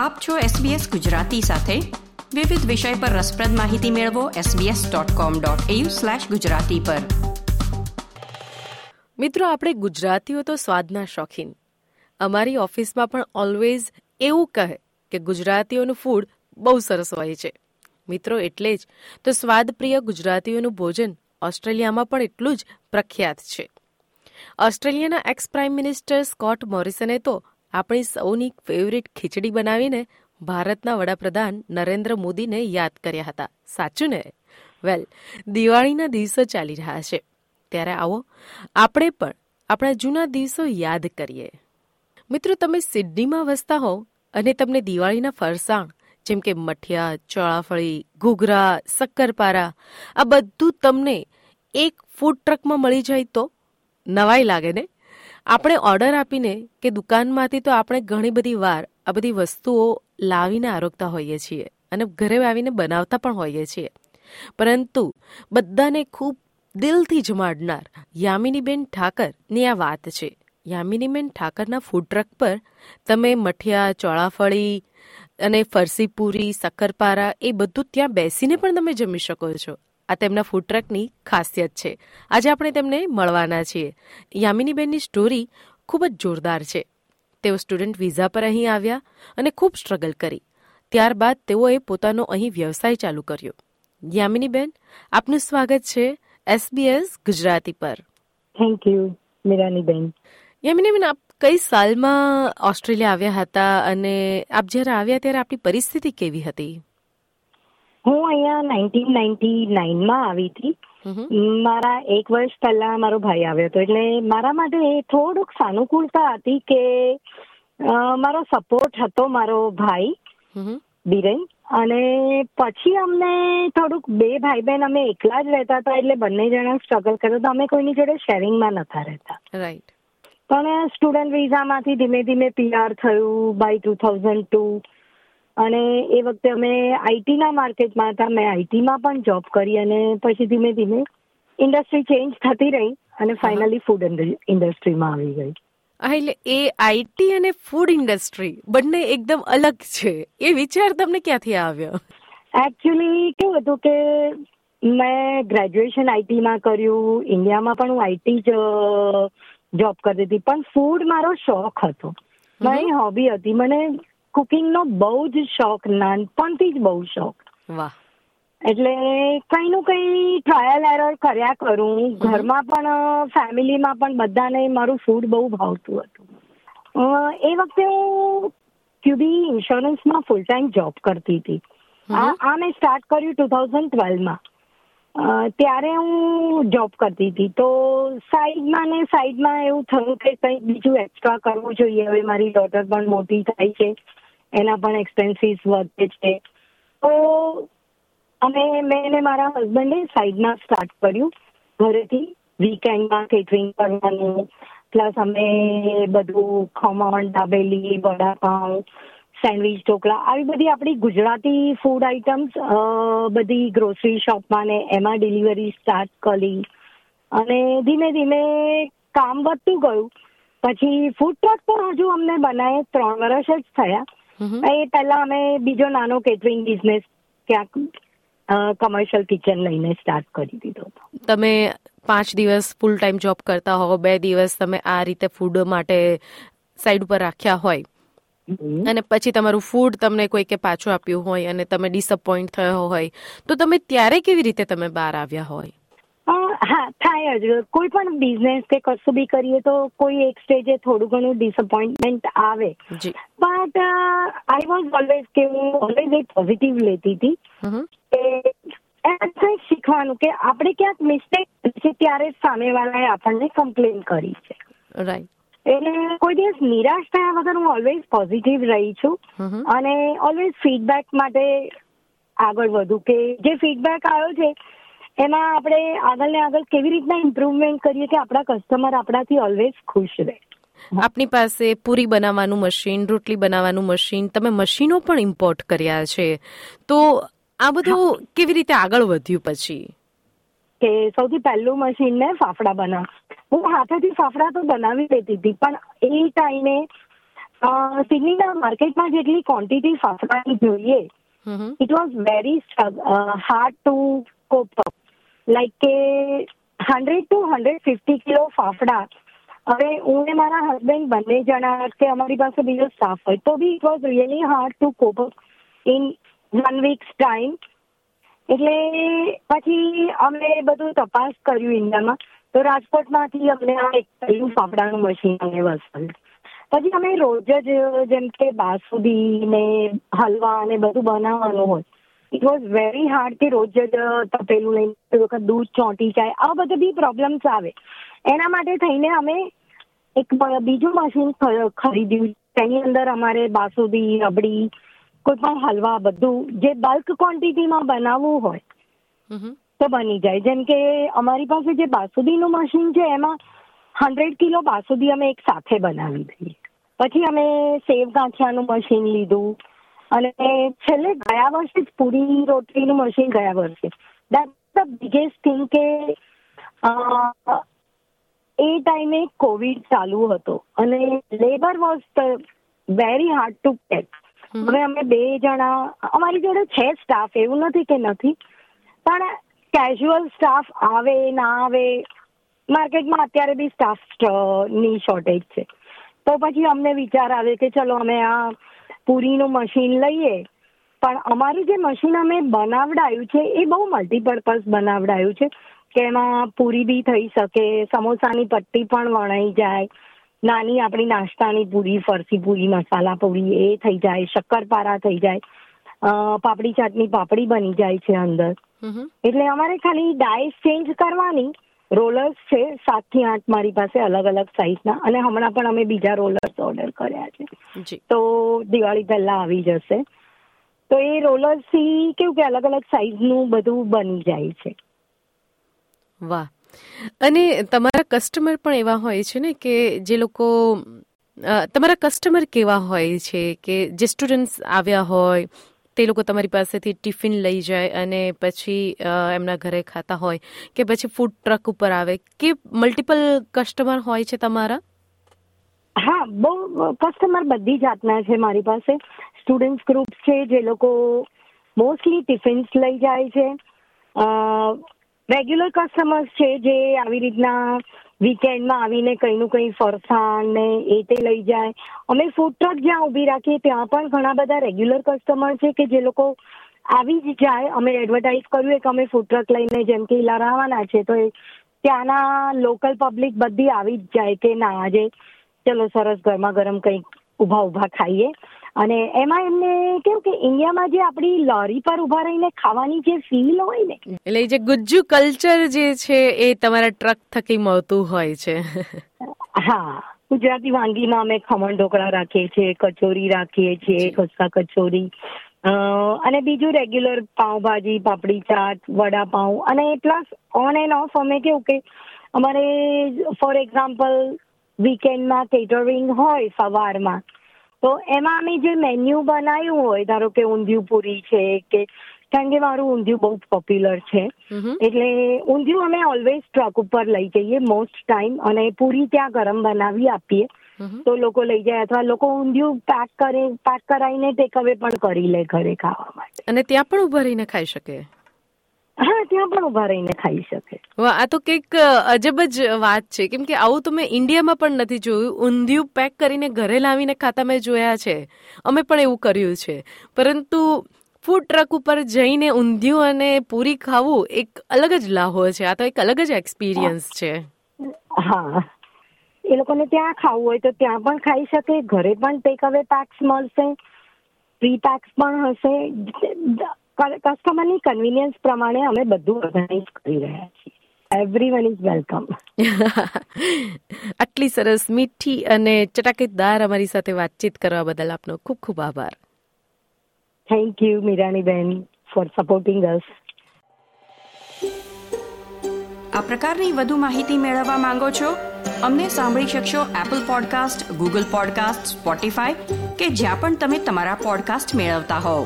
આપ છો SBS ગુજરાતી સાથે. વિવિધ વિષય પર રસપ્રદ માહિતી મેળવો sbs.com.au/gujarati પર. મિત્રો, આપણે ગુજરાતીઓ તો સ્વાદના શોખીન. અમારી ઓફિસમાં પણ ઓલવેઝ એવું કહે કે ગુજરાતીઓનું ફૂડ બહુ સરસ હોય છે. મિત્રો, એટલે જ તો સ્વાદપ્રિય ગુજરાતીઓનું ભોજન ઓસ્ટ્રેલિયામાં પણ એટલું જ પ્રખ્યાત છે. ઓસ્ટ્રેલિયાના એક્સ પ્રાઇમ મિનિસ્ટર સ્કોટ મોરિસને તો આપણી સૌની ફેવરિટ ખીચડી બનાવીને ભારતના વડાપ્રધાન નરેન્દ્ર મોદીને યાદ કર્યા હતા. સાચું ને? વેલ દિવાળીના દિવસો ચાલી રહ્યા છે. ત્યારે આવો, આપણે પણ આપણા જૂના દિવસો યાદ કરીએ. મિત્રો, તમે સિડનીમાં વસતા હો અને તમને દિવાળીના ફરસાણ, જેમ કે મઠિયા, ચોળાફળી, ઘૂઘરા, શક્કરપારા, આ બધું તમને એક ફૂડ ટ્રકમાં મળી જાય તો નવાઈ લાગે ને? આપણે ઓર્ડર આપીને કે દુકાનમાંથી તો આપણે ઘણી બધી વાર આ બધી વસ્તુઓ લાવીને આરોગતા હોઈએ છીએ અને ઘરે આવીને બનાવતા પણ હોઈએ છીએ. પરંતુ બધાને ખૂબ દિલથી જમાડનાર યામિનીબેન ઠાકરની આ વાત છે. યામિનીબેન ઠાકરના ફૂડ ટ્રક પર તમે મઠિયા, ચોળાફળી અને ફરસી પૂરી શક્કરપારા એ બધું ત્યાં બેસીને પણ તમે જમી શકો છો. આ તેમના ફૂડ ટ્રકની ખાસિયત છે. આજે આપણે તેમને મળવાના છીએ. યામિનીબેનની સ્ટોરી ખૂબ જ જોરદાર છે. તેઓ સ્ટુડન્ટ વિઝા પર અહીં આવ્યા અને ખૂબ સ્ટ્રગલ કરી. ત્યારબાદ તેઓએ પોતાનો અહીં વ્યવસાય ચાલુ કર્યો. યામિનીબેન આપનું સ્વાગત છે એસબીએસ ગુજરાતી પર. Thank you મીરાનીબેન. યામિનીબેન આપ કઈ સાલમાં ઓસ્ટ્રેલિયા આવ્યા હતા અને આપ જ્યારે આવ્યા ત્યારે આપની પરિસ્થિતિ કેવી હતી? હું અહીંયા નાઇન્ટીન નાઇન્ટી નાઇનમાં આવી હતી. મારા એક વર્ષ પહેલા મારો ભાઈ આવ્યો હતો એટલે મારા માટે થોડુંક સાનુકૂળતા હતી કે મારો સપોર્ટ હતો મારો ભાઈ બિરેન. અને પછી અમને થોડુંક બે ભાઈ બહેન અમે એકલા જ રહેતા હતા એટલે બંને જણા સ્ટ્રગલ કરતા હતા. અમે કોઈની જોડે શેરિંગમાં નતા રહેતા. રાઈટ પણ સ્ટુડન્ટ વિઝામાંથી ધીમે ધીમે પીઆર થયું બાય ટુ થાઉઝન્ડ ટુ અને એ વખતે અમે આઈટીના માર્કેટમાં હતા. મેં આઈટીમાં પણ જોબ કરી અને પછી ધીમે ધીમે ઇન્ડસ્ટ્રી ચેન્જ થતી રહી અને ફાઇનલી ફૂડ ઇન્ડસ્ટ્રીમાં આવી ગઈ. એટલે એ આઈટી અને ફૂડ ઇન્ડસ્ટ્રી બંને એકદમ અલગ છે. એ વિચાર તમને ક્યાંથી આવ્યો? એકચ્યુઅલી કેવું હતું કે મેં ગ્રેજ્યુએશન આઈટીમાં કર્યું. ઇન્ડિયામાં પણ હું આઈટી જ જોબ કરતી હતી. પણ ફૂડ મારો શોખ હતો. મારી હોબી હતી. મને કુકિંગનો બહુ જ શોખ નાનપણથી જ બહુ શોખ. વાહ. એટલે કઈ નું કઈ ટ્રાયલ એરર કર્યા કરું. ઘરમાં પણ ફેમિલીમાં પણ બધાને મારું ફૂડ બહુ ભાવતું હતું. એ વખતે હું ક્યુબી ઇન્સ્યોરન્સમાં ફૂલ ટાઈમ જોબ કરતી હતી. આ મેં સ્ટાર્ટ કર્યું ટુ થાઉઝન્ડ ટ્વેલ્વમાં ત્યારે હું જોબ કરતી હતી. તો સાઈડમાં ને સાઈડમાં એવું થયું કે કંઈક બીજું એક્સ્ટ્રા કરવું જોઈએ. હવે મારી ડોટર પણ મોટી થાય છે. એના પણ એક્સપેન્સીસ વધે છે. તો અમે, મેં મારા હસબન્ડે સાઈડમાં સ્ટાર્ટ કર્યું. ઘરેથી વીકેન્ડમાં કેટરિંગ કરવાનું. પ્લસ અમે બધું ખમણ, દાબેલી, વડાપાઉં સેન્ડવીચ ઢોકળા આવી બધી આપણી ગુજરાતી ફૂડ આઇટમ્સ બધી ગ્રોસરી શોપમાં ને એમાં ડિલિવરી સ્ટાર્ટ કરી. અને ધીમે ધીમે કામ વધતું ગયું. પછી ફૂડ ટ્રક પણ હજુ અમને બનાવે ત્રણ વર્ષ જ થયા. એ પહેલા અમે બીજો નાનો કેટરિંગ બિઝનેસ ક્યાંક કમર્શિયલ કિચન લઈને સ્ટાર્ટ કરી દીધો તમે પાંચ દિવસ ફૂલ ટાઈમ જોબ કરતા હો બે દિવસ તમે આ રીતે ફૂડ માટે સાઈડ ઉપર રાખ્યા હોય. અને પછી તમારું ફૂડ તમને કોઈ કે પાછું આપ્યું હોય અને તમે ડિસઅપોઇન્ટ થયો હોય તો તમે ત્યારે કેવી રીતે તમે બહાર આવ્યા હોય? હા થાય જ. કોઈ પણ બિઝનેસ કે કશું બી કરીએ તો કોઈ એક સ્ટેજે થોડું ઘણું ડિસઅપોઇન્ટમેન્ટ આવે. બટ આઈ વોઝ ઓલવેઝ કે હું ઓલવેઝ એક પોઝિટિવ લેતી હતી. શીખવાનું કે આપણે ક્યાંક મિસ્ટેક છે ત્યારે સામેવાળાએ આપણને કમ્પ્લેન કરી છે. રાઈટ એટલે કોઈ દિવસ નિરાશ થયા વગર હું ઓલવેઝ પોઝિટિવ રહી છું. અને ઓલવેઝ ફીડબેક માટે આગળ વધુ કે જે ફીડબેક આવ્યો છે એમાં આપણે આગળ ને આગળ કેવી રીતના ઇમ્પ્રુવમેન્ટ કરીએ કે આપણા કસ્ટમર આપણાથી ઓલવેઝ ખુશ રહે? આપની પાસે પૂરી બનાવવાનું મશીન રોટલી બનાવવાનું મશીન તમે મશીનો પણ ઇમ્પોર્ટ કર્યા છે. તો આ બધું કેવી રીતે આગળ વધ્યું પછી? કે સૌથી પહેલું મશીન ને ફાફડા બનાવ. હું હાથેથી ફાફડા તો બનાવી લેતી હતી પણ એ ટાઈમે સિડનીના માર્કેટમાં જેટલી ક્વોન્ટિટી ફાફડાની જોઈએ it was very hard to cope like કે hundred to hundred fifty kilo fafda. હવે હું ને મારા હસબન્ડ બંને જણા કે અમારી પાસે બીજો સ્ટાફ હોય. તો બી it was really hard to cope in one weeks time એટલે પછી અમે બધું તપાસ કર્યું ઇન્ડિયામાં. તો રાજકોટમાંથી અમને આ એક પહેલું ફાફડાનું મશીન અમને વસાવ્યું પછી અમે રોજ જ, જેમ કે બાસુદી ને હલવા ને બધું બનાવવાનું હોય. ઇટ વોઝ વેરી હાર્ડ કે રોજ જ તપેલું લઈને કોઈ વખત દૂધ ચોંટી જાય આ બધા બી પ્રોબ્લેમ્સ આવે. એના માટે થઈને અમે એક બીજું મશીન ખરીદ્યું. તેની અંદર અમારે બાસુદી રબડી કોઈ પણ હલવા બધું જે બલ્ક ક્વોન્ટિટીમાં બનાવવું હોય તો બની જાય. જેમ કે અમારી પાસે જે બાસુદીનું મશીન છે એમાં હંડ્રેડ કિલો બાસુદી અમે એક સાથે બનાવી દઈએ. પછી અમે સેવ ગાંઠિયાનું મશીન લીધું. અને છેલ્લે ગયા વર્ષે જ પૂરી રોટલીનું મશીન ગયા વર્ષે. દેટ ધ બિગેસ્ટ થિંગ કે એ ટાઈમે કોવિડ ચાલુ હતો. અને labour was very hard to get હવે અમે બે જણા અમારી જોડે છે સ્ટાફ એવું નથી કે નથી. પણ કેઝ્યુઅલ સ્ટાફ આવે ના આવે માર્કેટમાં અત્યારે બી સ્ટાફની શોર્ટેજ છે. તો પછી અમને વિચાર આવે કે ચલો અમે આ પૂરીનું મશીન લઈએ. પણ અમારું જે મશીન અમે બનાવડાયું છે એ બહુ મલ્ટીપર્પઝ બનાવડાયું છે. કે એમાં પૂરી બી થઈ શકે સમોસાની પટ્ટી પણ વણાઈ જાય. નાની આપણી નાસ્તાની પૂરી ફરસી પૂરી મસાલા પૂરી એ થઈ જાય શક્કરપારા થઈ જાય. પાપડી ચાટની પાપડી બની જાય છે અંદર. એટલે અમારે ખાલી ડાઈસ ચેન્જ કરવાની રોલર્સ છે સાતથી આઠ મારી પાસે અલગ અલગ સાઈઝના અને હમણાં પણ અમે બીજા રોલર્સ ઓર્ડર કર્યા છે. તો દિવાળી પહેલા આવી જશે. તો એ રોલર્સથી કેવું કે અલગ અલગ સાઈઝનું બધું બની જાય છે. વાહ. અને તમારા કસ્ટમર પણ એવા હોય છે ને કે જે લોકો તમારા કસ્ટમર કેવા હોય છે? કે જે સ્ટુડન્ટ્સ આવ્યા હોય તે લોકો તમારી પાસેથી ટિફિન લઈ જાય અને પછી એમના ઘરે ખાતા હોય કે પછી ફૂડ ટ્રક ઉપર આવે. કે મલ્ટિપલ કસ્ટમર હોય છે તમારા? હા, બહુ કસ્ટમર બધી જાતના છે મારી પાસે. સ્ટુડન્ટ ગ્રુપ છે જે લોકો મોસ્ટલી ટિફિન્સ લઈ જાય છે. રેગ્યુલર કસ્ટમર્સ છે જે આવી રીતના વીકેન્ડમાં આવીને કંઈનું કંઈ ફરસાણ ને એ તે લઈ જાય. અમે ફૂડ ટ્રક જ્યાં ઊભી રાખીએ ત્યાં પણ ઘણા બધા રેગ્યુલર કસ્ટમર છે કે જે લોકો આવી જ જાય. અમે એડવર્ટાઇઝ કર્યું કે અમે ફૂડ ટ્રક લઈને જેમ કે ઇલારા છે તો ત્યાંના લોકલ પબ્લિક બધી આવી જ જાય કે ના, આજે ચલો સરસ ગરમા ગરમ કંઈક ઊભા ઊભા ખાઈએ. અને એમાં એમને કેમ કે ઇન્ડિયામાં જે આપણી લોરી પર ઊભા રહીને ખાવાની જે ફીલ હોય ને એટલે જે ગુજ્જુ કલ્ચર જે છે એ તમારા ટ્રક થકી મળતું હોય છે. હા ગુજરાતી વાનગીમાં અમે ખમણ ઢોકળા રાખીએ છીએ કચોરી રાખીએ છીએ ખસ્તા કચોરી અને બીજું રેગ્યુલર પાઉંભાજી પાપડી ચાટ વડાપાઉં અને પ્લસ ઓન એન્ડ ઓફ અમે કેવું કે અમારે ફોર એક્ઝામ્પલ વીકેન્ડમાં કેટરિંગ હોય સવારમાં તો એમાં અમે જે મેન્યુ બનાવ્યું હોય ધારો કે ઊંધિયું પૂરી છે કે કારણ કે મારું ઊંધિયું બહુ પોપ્યુલર છે. એટલે ઊંધિયું અમે ઓલવેઝ ટ્રક ઉપર લઈ જઈએ મોસ્ટ ટાઈમ અને પૂરી ત્યાં ગરમ બનાવી આપીએ. તો લોકો લઈ જાય અથવા લોકો ઊંધિયું પેક કરે પેક કરાવીને ટેક અવે પણ કરી લે ઘરે ખાવા માટે. અને ત્યાં પણ ઊભા રહીને ખાઈ શકે? હા ત્યાં પણ ઊભા રહીને ખાઈ શકે. વાહ આ તો કંઈક અજબ જ વાત છે. કેમ કે આવું તો મેં ઇન્ડિયામાં પણ નથી જોયું. ઊંધિયું પેક કરીને ઘરે લાવીને ખાતા મેં જોયા છે. અમે પણ એવું કર્યું છે. પરંતુ ફૂડ ટ્રક ઉપર જઈને ઊંધિયું અને પૂરી ખાવું એક અલગ જ લાહો છે. આ તો એક અલગ જ એક્સપિરિયન્સ છે. હા. એ લોકોને ત્યાં ખાવું હોય તો ત્યાં પણ ખાઈ શકે. ઘરે પણ ટેક અવે પેક્સ મળશે. પ્રી પેક્સ પણ હશે. કસ્ટમરની કન્વિનિયન્સ પ્રમાણે અમે બધું ઓર્ગેનાઇઝ કરી રહ્યા છીએ. એવરીવન ઇઝ વેલકમ આટલી સરસ મીઠી અને ચટાકેદાર અમારી સાથે વાતચીત કરવા બદલ આપનો ખૂબ ખૂબ આભાર. થેન્ક યુ મીરાણીબેન ફોર સપોર્ટિંગ અસ આ પ્રકારની વધુ માહિતી મેળવવા માંગો છો? અમને સાંભળી શકશો Apple podcast Google podcast Spotify કે જ્યાં પણ તમે તમારા પોડકાસ્ટ મેળવતા હોવ.